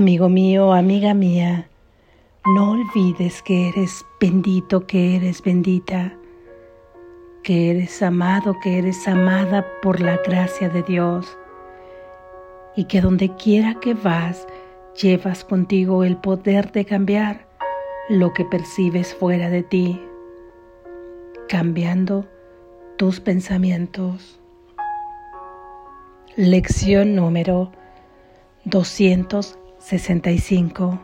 Amigo mío, amiga mía, no olvides que eres bendito, que eres bendita, que eres amado, que eres amada por la gracia de Dios y que donde quiera que vas llevas contigo el poder de cambiar lo que percibes fuera de ti, cambiando tus pensamientos. Lección número 265.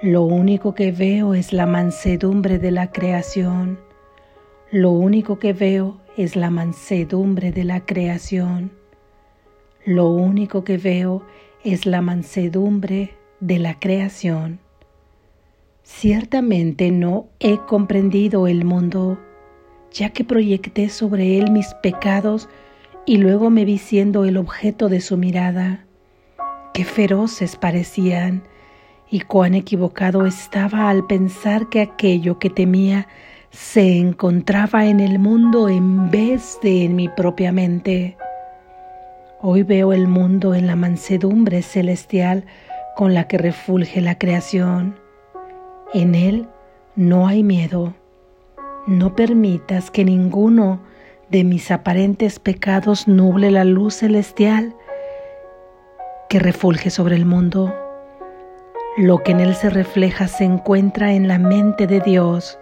Lo único que veo es la mansedumbre de la creación. Lo único que veo es la mansedumbre de la creación. Lo único que veo es la mansedumbre de la creación. Ciertamente no he comprendido el mundo, ya que proyecté sobre él mis pecados y luego me vi siendo el objeto de su mirada. Qué feroces parecían y cuán equivocado estaba al pensar que aquello que temía se encontraba en el mundo en vez de en mi propia mente. Hoy veo el mundo en la mansedumbre celestial con la que refulge la creación. En él no hay miedo. No permitas que ninguno de mis aparentes pecados nuble la luz celestial que refulge sobre el mundo. Lo que en él se refleja se encuentra en la mente de Dios.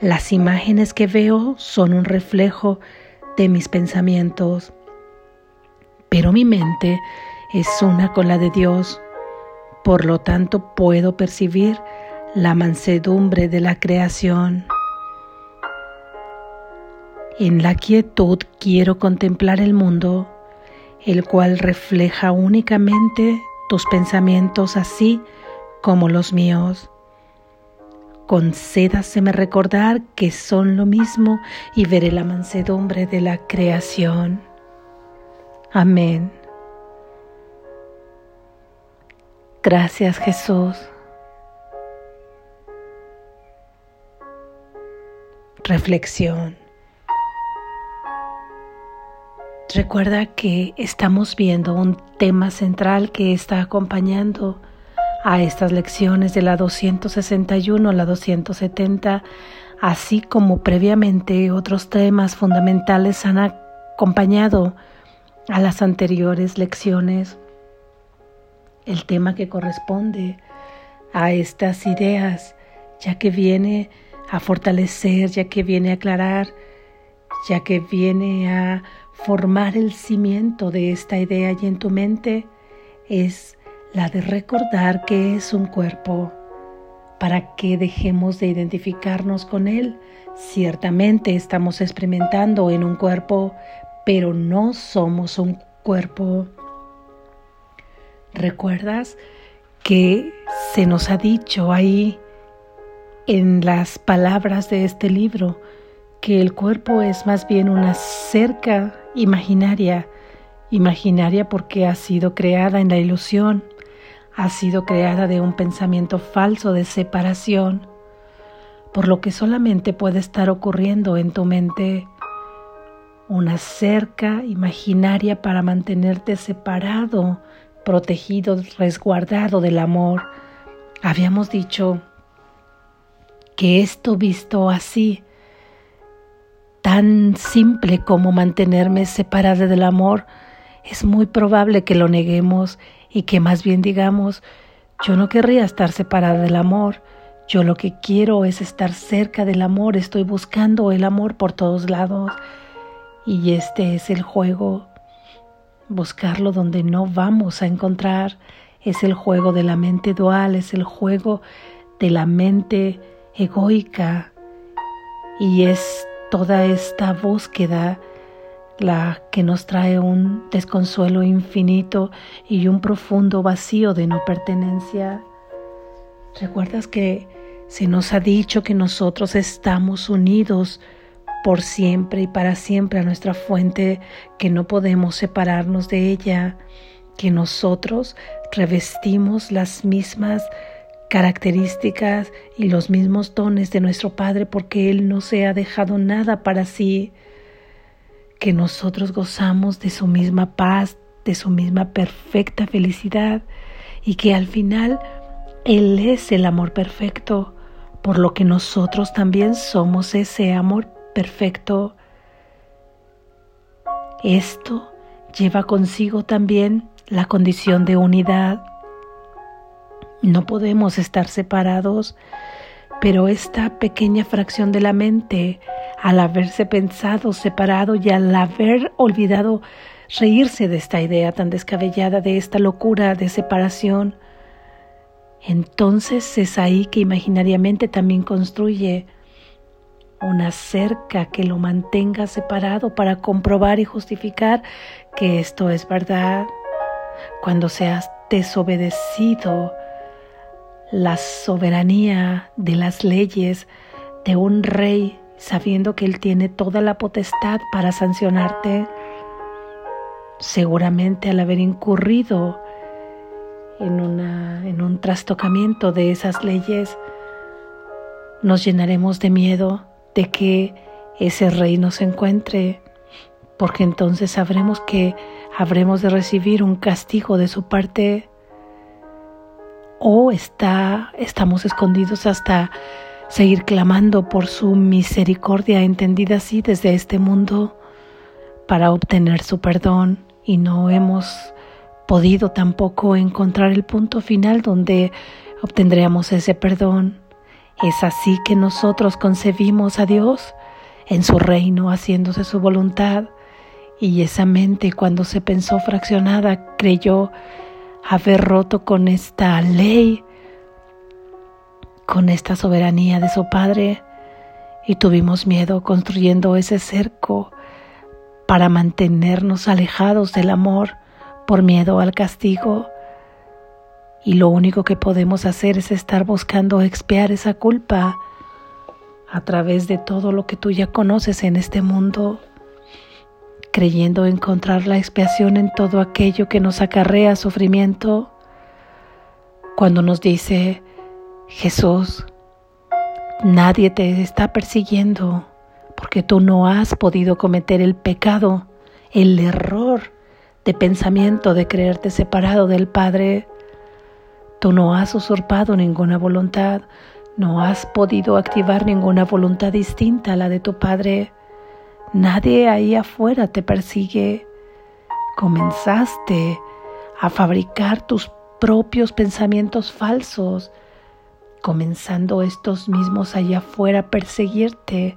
Las imágenes que veo son un reflejo de mis pensamientos. Pero mi mente es una con la de Dios. Por lo tanto puedo percibir la mansedumbre de la creación. En la quietud quiero contemplar el mundo, el cual refleja únicamente tus pensamientos así como los míos. Concédaseme recordar que son lo mismo y veré la mansedumbre de la creación. Amén. Gracias Jesús. Reflexión. Recuerda que estamos viendo un tema central que está acompañando a estas lecciones de la 261 a la 270, así como previamente otros temas fundamentales han acompañado a las anteriores lecciones. El tema que corresponde a estas ideas, ya que viene a fortalecer, ya que viene a aclarar, ya que viene a formar el cimiento de esta idea y en tu mente es la de recordar que es un cuerpo para que dejemos de identificarnos con él. Ciertamente estamos experimentando en un cuerpo, pero no somos un cuerpo. ¿Recuerdas que se nos ha dicho ahí en las palabras de este libro que el cuerpo es más bien una cerca imaginaria, imaginaria porque ha sido creada en la ilusión, ha sido creada de un pensamiento falso de separación, por lo que solamente puede estar ocurriendo en tu mente una cerca imaginaria para mantenerte separado, protegido, resguardado del amor. Habíamos dicho que esto visto así tan simple como mantenerme separada del amor, es muy probable que lo neguemos y que más bien digamos, yo no querría estar separada del amor, yo lo que quiero es estar cerca del amor, estoy buscando el amor por todos lados. Y este es el juego, buscarlo donde no vamos a encontrar, es el juego de la mente dual, es el juego de la mente egoica. Y es toda esta búsqueda la que nos trae un desconsuelo infinito y un profundo vacío de no pertenencia. ¿Recuerdas que se nos ha dicho que nosotros estamos unidos por siempre y para siempre a nuestra fuente, que no podemos separarnos de ella, que nosotros revestimos las mismas características y los mismos dones de nuestro Padre porque Él no se ha dejado nada para sí, que nosotros gozamos de su misma paz, de su misma perfecta felicidad y que al final Él es el amor perfecto, por lo que nosotros también somos ese amor perfecto. Esto lleva consigo también la condición de unidad. No podemos estar separados, pero esta pequeña fracción de la mente, al haberse pensado separado y al haber olvidado reírse de esta idea tan descabellada, de esta locura de separación, entonces es ahí que imaginariamente también construye una cerca que lo mantenga separado para comprobar y justificar que esto es verdad. Cuando seas desobedecido la soberanía de las leyes de un rey, sabiendo que él tiene toda la potestad para sancionarte, seguramente al haber incurrido en, una, en un trastocamiento de esas leyes, nos llenaremos de miedo de que ese rey nos encuentre, porque entonces sabremos que habremos de recibir un castigo de su parte o está, estamos escondidos hasta seguir clamando por su misericordia entendida así desde este mundo para obtener su perdón y no hemos podido tampoco encontrar el punto final donde obtendríamos ese perdón. Es así que nosotros concebimos a Dios en su reino haciéndose su voluntad y esa mente cuando se pensó fraccionada creyó haber roto con esta ley, con esta soberanía de su Padre y tuvimos miedo construyendo ese cerco para mantenernos alejados del amor por miedo al castigo. Y lo único que podemos hacer es estar buscando expiar esa culpa a través de todo lo que tú ya conoces en este mundo, creyendo encontrar la expiación en todo aquello que nos acarrea sufrimiento. Cuando nos dice Jesús, nadie te está persiguiendo porque tú no has podido cometer el pecado, el error de pensamiento de creerte separado del Padre. Tú no has usurpado ninguna voluntad, no has podido activar ninguna voluntad distinta a la de tu Padre. Nadie ahí afuera te persigue. Comenzaste a fabricar tus propios pensamientos falsos, comenzando estos mismos allá afuera a perseguirte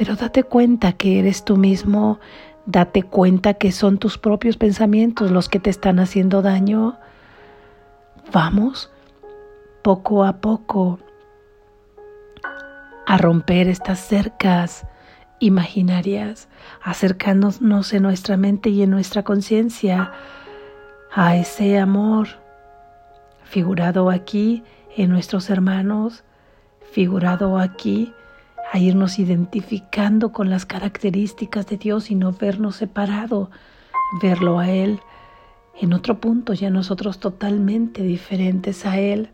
pero date cuenta que eres tú mismo, date cuenta que son tus propios pensamientos los que te están haciendo daño. Vamos poco a poco a romper estas cercas imaginarias, acercándonos en nuestra mente y en nuestra conciencia a ese amor figurado aquí en nuestros hermanos, figurado aquí a irnos identificando con las características de Dios y no vernos separado, verlo a Él en otro punto, ya nosotros totalmente diferentes a Él,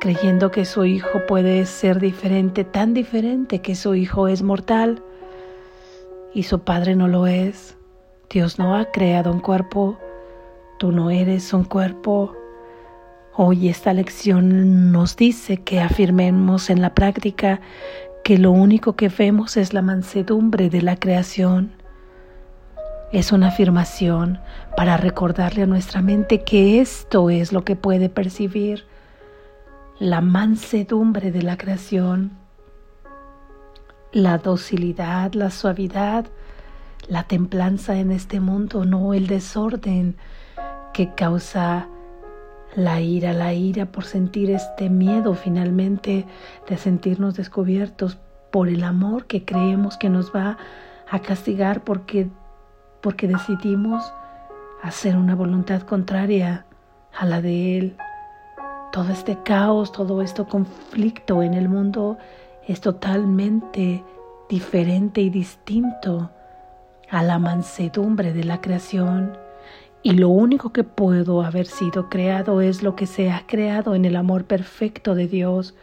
creyendo que su Hijo puede ser diferente, tan diferente que su Hijo es mortal y su Padre no lo es. Dios no ha creado un cuerpo, tú no eres un cuerpo. Hoy esta lección nos dice que afirmemos en la práctica que lo único que vemos es la mansedumbre de la creación. Es una afirmación para recordarle a nuestra mente que esto es lo que puede percibir, la mansedumbre de la creación, la docilidad, la suavidad, la templanza en este mundo, no el desorden que causa la ira, la ira por sentir este miedo finalmente de sentirnos descubiertos por el amor que creemos que nos va a castigar porque, porque decidimos hacer una voluntad contraria a la de Él. Todo este caos, todo este conflicto en el mundo es totalmente diferente y distinto a la mansedumbre de la creación y lo único que puedo haber sido creado es lo que se ha creado en el amor perfecto de Dios.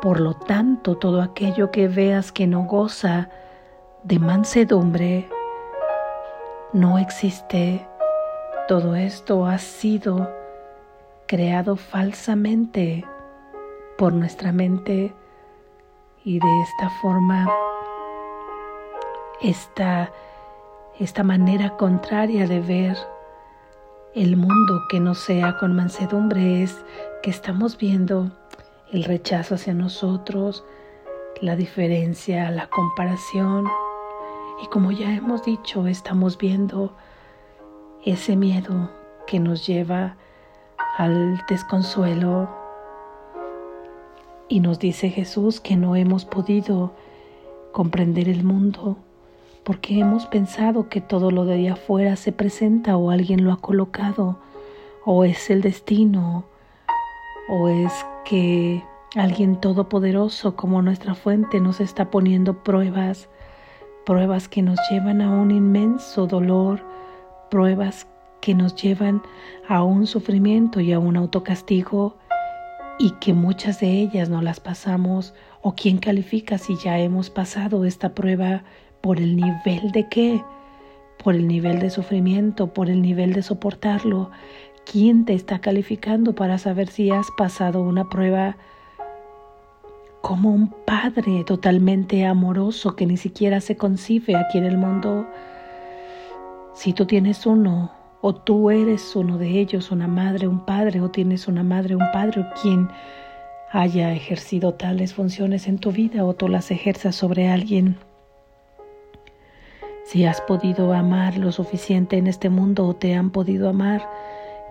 Por lo tanto, todo aquello que veas que no goza de mansedumbre, no existe. Todo esto ha sido creado falsamente por nuestra mente y de esta forma esta, esta manera contraria de ver el mundo que no sea con mansedumbre es que estamos viendo el rechazo hacia nosotros, la diferencia, la comparación. Y como ya hemos dicho, estamos viendo ese miedo que nos lleva al desconsuelo. Y nos dice Jesús que no hemos podido comprender el mundo porque hemos pensado que todo lo de ahí afuera se presenta o alguien lo ha colocado, o es el destino, o es que alguien todopoderoso como nuestra fuente nos está poniendo pruebas, pruebas que nos llevan a un inmenso dolor, pruebas que nos llevan a un sufrimiento y a un autocastigo y que muchas de ellas no las pasamos o quién califica si ya hemos pasado esta prueba por el nivel de qué, por el nivel de sufrimiento, por el nivel de soportarlo. ¿Quién te está calificando para saber si has pasado una prueba como un padre totalmente amoroso que ni siquiera se concibe aquí en el mundo? Si tú tienes uno, o tú eres uno de ellos, una madre, un padre, o tienes una madre, un padre, o quien haya ejercido tales funciones en tu vida, o tú las ejerzas sobre alguien, si has podido amar lo suficiente en este mundo o te han podido amar,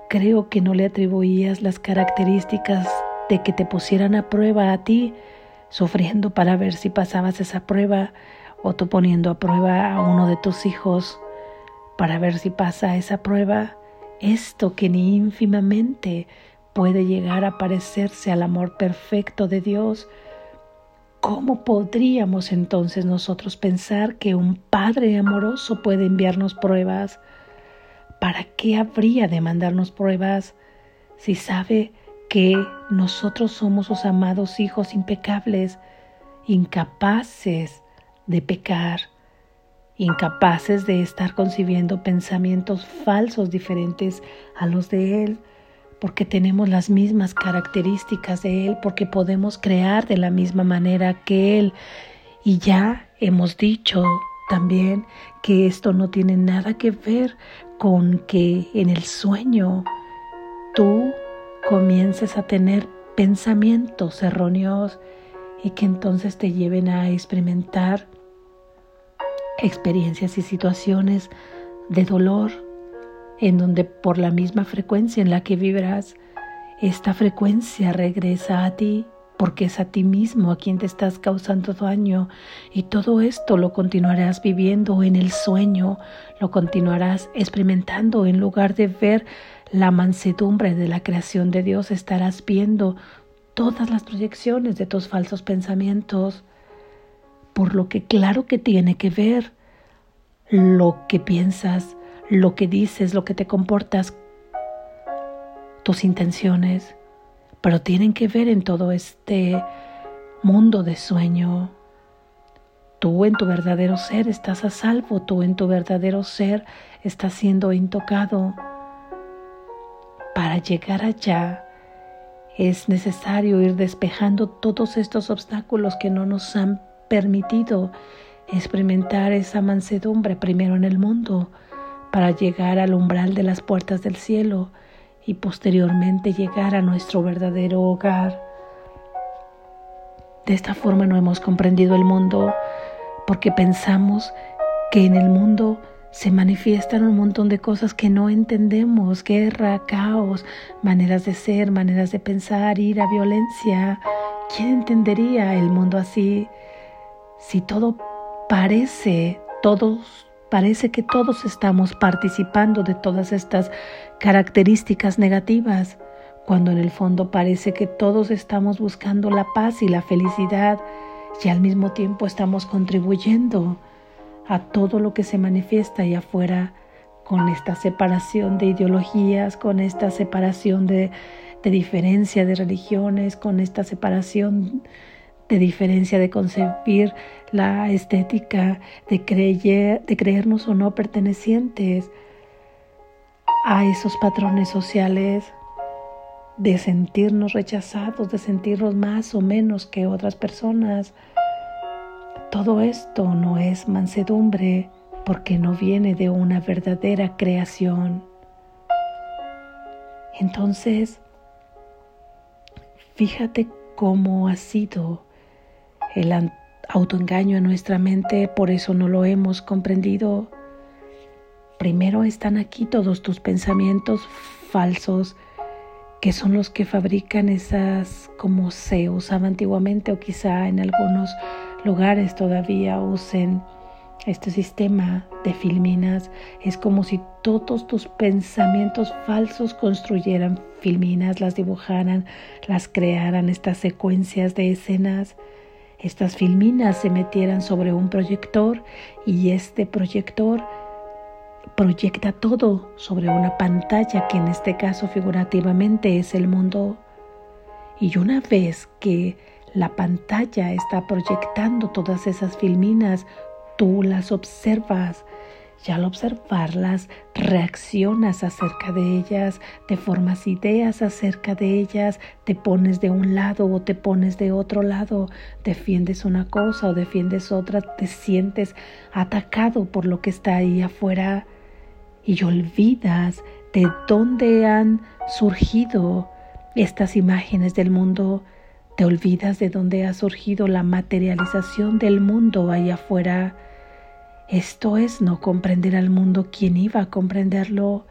creo que no le atribuías las características de que te pusieran a prueba a ti, sufriendo para ver si pasabas esa prueba o tú poniendo a prueba a uno de tus hijos para ver si pasa esa prueba, esto que ni ínfimamente puede llegar a parecerse al amor perfecto de Dios, ¿Cómo podríamos entonces nosotros pensar que un Padre amoroso puede enviarnos pruebas? ¿Para qué habría de mandarnos pruebas si sabe que nosotros somos sus amados hijos impecables, incapaces de pecar, incapaces de estar concibiendo pensamientos falsos diferentes a los de Él? porque tenemos las mismas características de Él, porque podemos crear de la misma manera que Él. Y ya hemos dicho también que esto no tiene nada que ver con que en el sueño tú comiences a tener pensamientos erróneos y que entonces te lleven a experimentar experiencias y situaciones de dolor, en donde por la misma frecuencia en la que vibras, esta frecuencia regresa a ti porque es a ti mismo a quien te estás causando daño. Y todo esto lo continuarás viviendo en el sueño, lo continuarás experimentando. En lugar de ver la mansedumbre de la creación de Dios, estarás viendo todas las proyecciones de tus falsos pensamientos, por lo que claro que tiene que ver lo que piensas lo que dices, lo que te comportas, tus intenciones, pero tienen que ver en todo este mundo de sueño. Tú en tu verdadero ser estás a salvo, tú en tu verdadero ser estás siendo intocado. Para llegar allá es necesario ir despejando todos estos obstáculos que no nos han permitido experimentar esa mansedumbre primero en el mundo para llegar al umbral de las puertas del cielo y posteriormente llegar a nuestro verdadero hogar. De esta forma no hemos comprendido el mundo porque pensamos que en el mundo se manifiestan un montón de cosas que no entendemos, guerra, caos, maneras de ser, maneras de pensar, ira, violencia. ¿Quién entendería el mundo así si todo parece, todos Parece que todos estamos participando de todas estas características negativas, cuando en el fondo parece que todos estamos buscando la paz y la felicidad y al mismo tiempo estamos contribuyendo a todo lo que se manifiesta allá afuera con esta separación de ideologías, con esta separación de, de diferencia de religiones, con esta separación de diferencia de concebir la estética, de, creer, de creernos o no pertenecientes a esos patrones sociales, de sentirnos rechazados, de sentirnos más o menos que otras personas. Todo esto no es mansedumbre porque no viene de una verdadera creación. Entonces, fíjate cómo ha sido el autoengaño en nuestra mente, por eso no lo hemos comprendido. Primero están aquí todos tus pensamientos falsos, que son los que fabrican esas como se usaba antiguamente o quizá en algunos lugares todavía usen este sistema de filminas. Es como si todos tus pensamientos falsos construyeran filminas, las dibujaran, las crearan, estas secuencias de escenas. Estas filminas se metieran sobre un proyector y este proyector proyecta todo sobre una pantalla que en este caso figurativamente es el mundo. Y una vez que la pantalla está proyectando todas esas filminas, tú las observas. Y al observarlas, reaccionas acerca de ellas, te formas ideas acerca de ellas, te pones de un lado o te pones de otro lado, defiendes una cosa o defiendes otra, te sientes atacado por lo que está ahí afuera y olvidas de dónde han surgido estas imágenes del mundo, te olvidas de dónde ha surgido la materialización del mundo allá afuera. Esto es no comprender al mundo. ¿Quién iba a comprenderlo?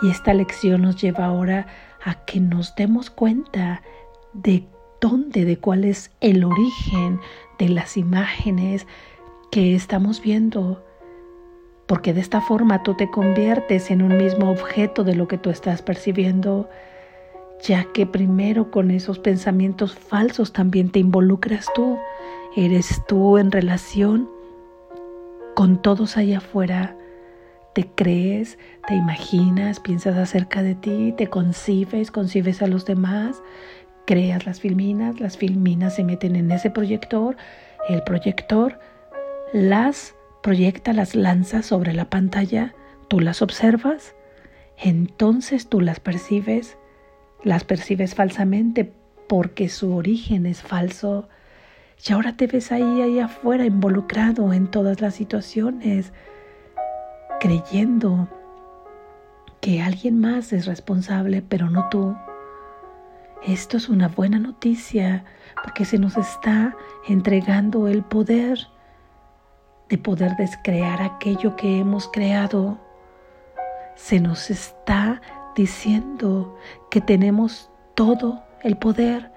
Y esta lección nos lleva ahora a que nos demos cuenta de dónde, de cuál es el origen de las imágenes que estamos viendo porque de esta forma tú te conviertes en un mismo objeto de lo que tú estás percibiendo, ya que primero con esos pensamientos falsos también te involucras tú, eres tú en relación con todos allá afuera, te crees, te imaginas, piensas acerca de ti, te concibes, concibes a los demás, creas las filminas, las filminas se meten en ese proyector, el proyector las proyecta las lanzas sobre la pantalla, tú las observas, entonces tú las percibes, las percibes falsamente porque su origen es falso. Y ahora te ves ahí, ahí afuera, involucrado en todas las situaciones, creyendo que alguien más es responsable, pero no tú. Esto es una buena noticia porque se nos está entregando el poder de poder descrear aquello que hemos creado. Se nos está diciendo que tenemos todo el poder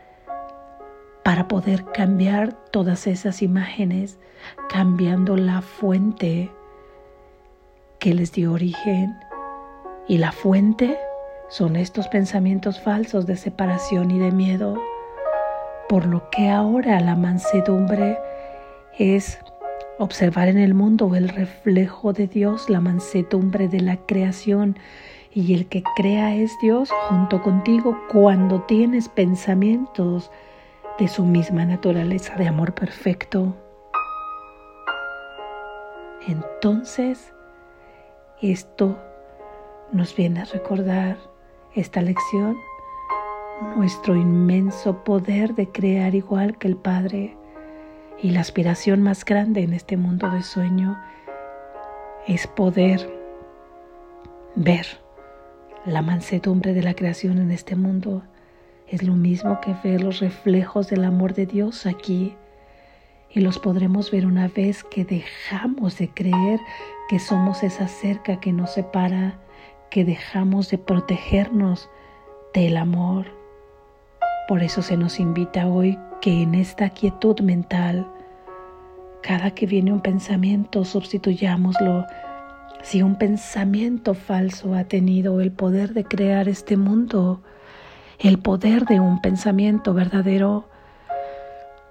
para poder cambiar todas esas imágenes, cambiando la fuente que les dio origen. Y la fuente son estos pensamientos falsos de separación y de miedo, por lo que ahora la mansedumbre es observar en el mundo el reflejo de Dios, la mansedumbre de la creación. Y el que crea es Dios junto contigo cuando tienes pensamientos de su misma naturaleza de amor perfecto. Entonces, esto nos viene a recordar esta lección, nuestro inmenso poder de crear igual que el Padre y la aspiración más grande en este mundo de sueño es poder ver la mansedumbre de la creación en este mundo. Es lo mismo que ver los reflejos del amor de Dios aquí. Y los podremos ver una vez que dejamos de creer que somos esa cerca que nos separa, que dejamos de protegernos del amor. Por eso se nos invita hoy que en esta quietud mental, cada que viene un pensamiento, sustituyámoslo. Si un pensamiento falso ha tenido el poder de crear este mundo, el poder de un pensamiento verdadero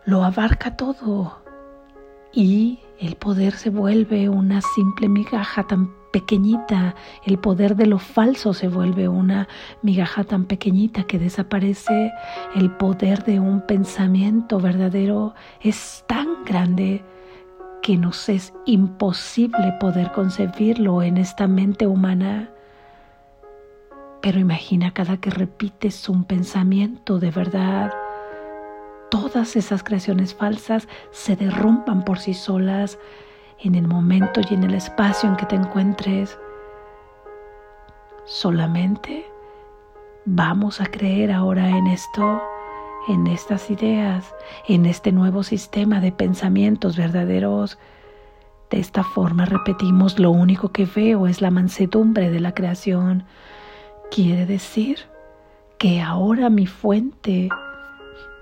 lo abarca todo y el poder se vuelve una simple migaja tan pequeñita, el poder de lo falso se vuelve una migaja tan pequeñita que desaparece, el poder de un pensamiento verdadero es tan grande que nos es imposible poder concebirlo en esta mente humana. Pero imagina cada que repites un pensamiento de verdad, todas esas creaciones falsas se derrumban por sí solas en el momento y en el espacio en que te encuentres. Solamente vamos a creer ahora en esto, en estas ideas, en este nuevo sistema de pensamientos verdaderos. De esta forma repetimos, lo único que veo es la mansedumbre de la creación. Quiere decir que ahora mi fuente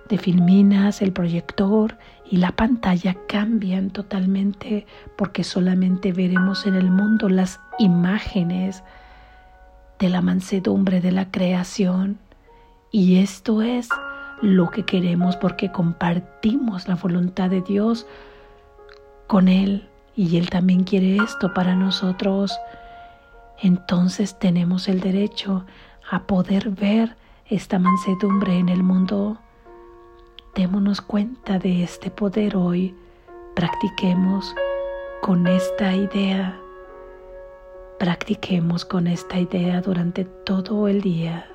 de filminas, el proyector y la pantalla cambian totalmente porque solamente veremos en el mundo las imágenes de la mansedumbre de la creación. Y esto es lo que queremos porque compartimos la voluntad de Dios con Él y Él también quiere esto para nosotros. Entonces tenemos el derecho a poder ver esta mansedumbre en el mundo. Démonos cuenta de este poder hoy. Practiquemos con esta idea. Practiquemos con esta idea durante todo el día.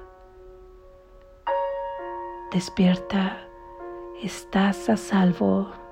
Despierta, estás a salvo.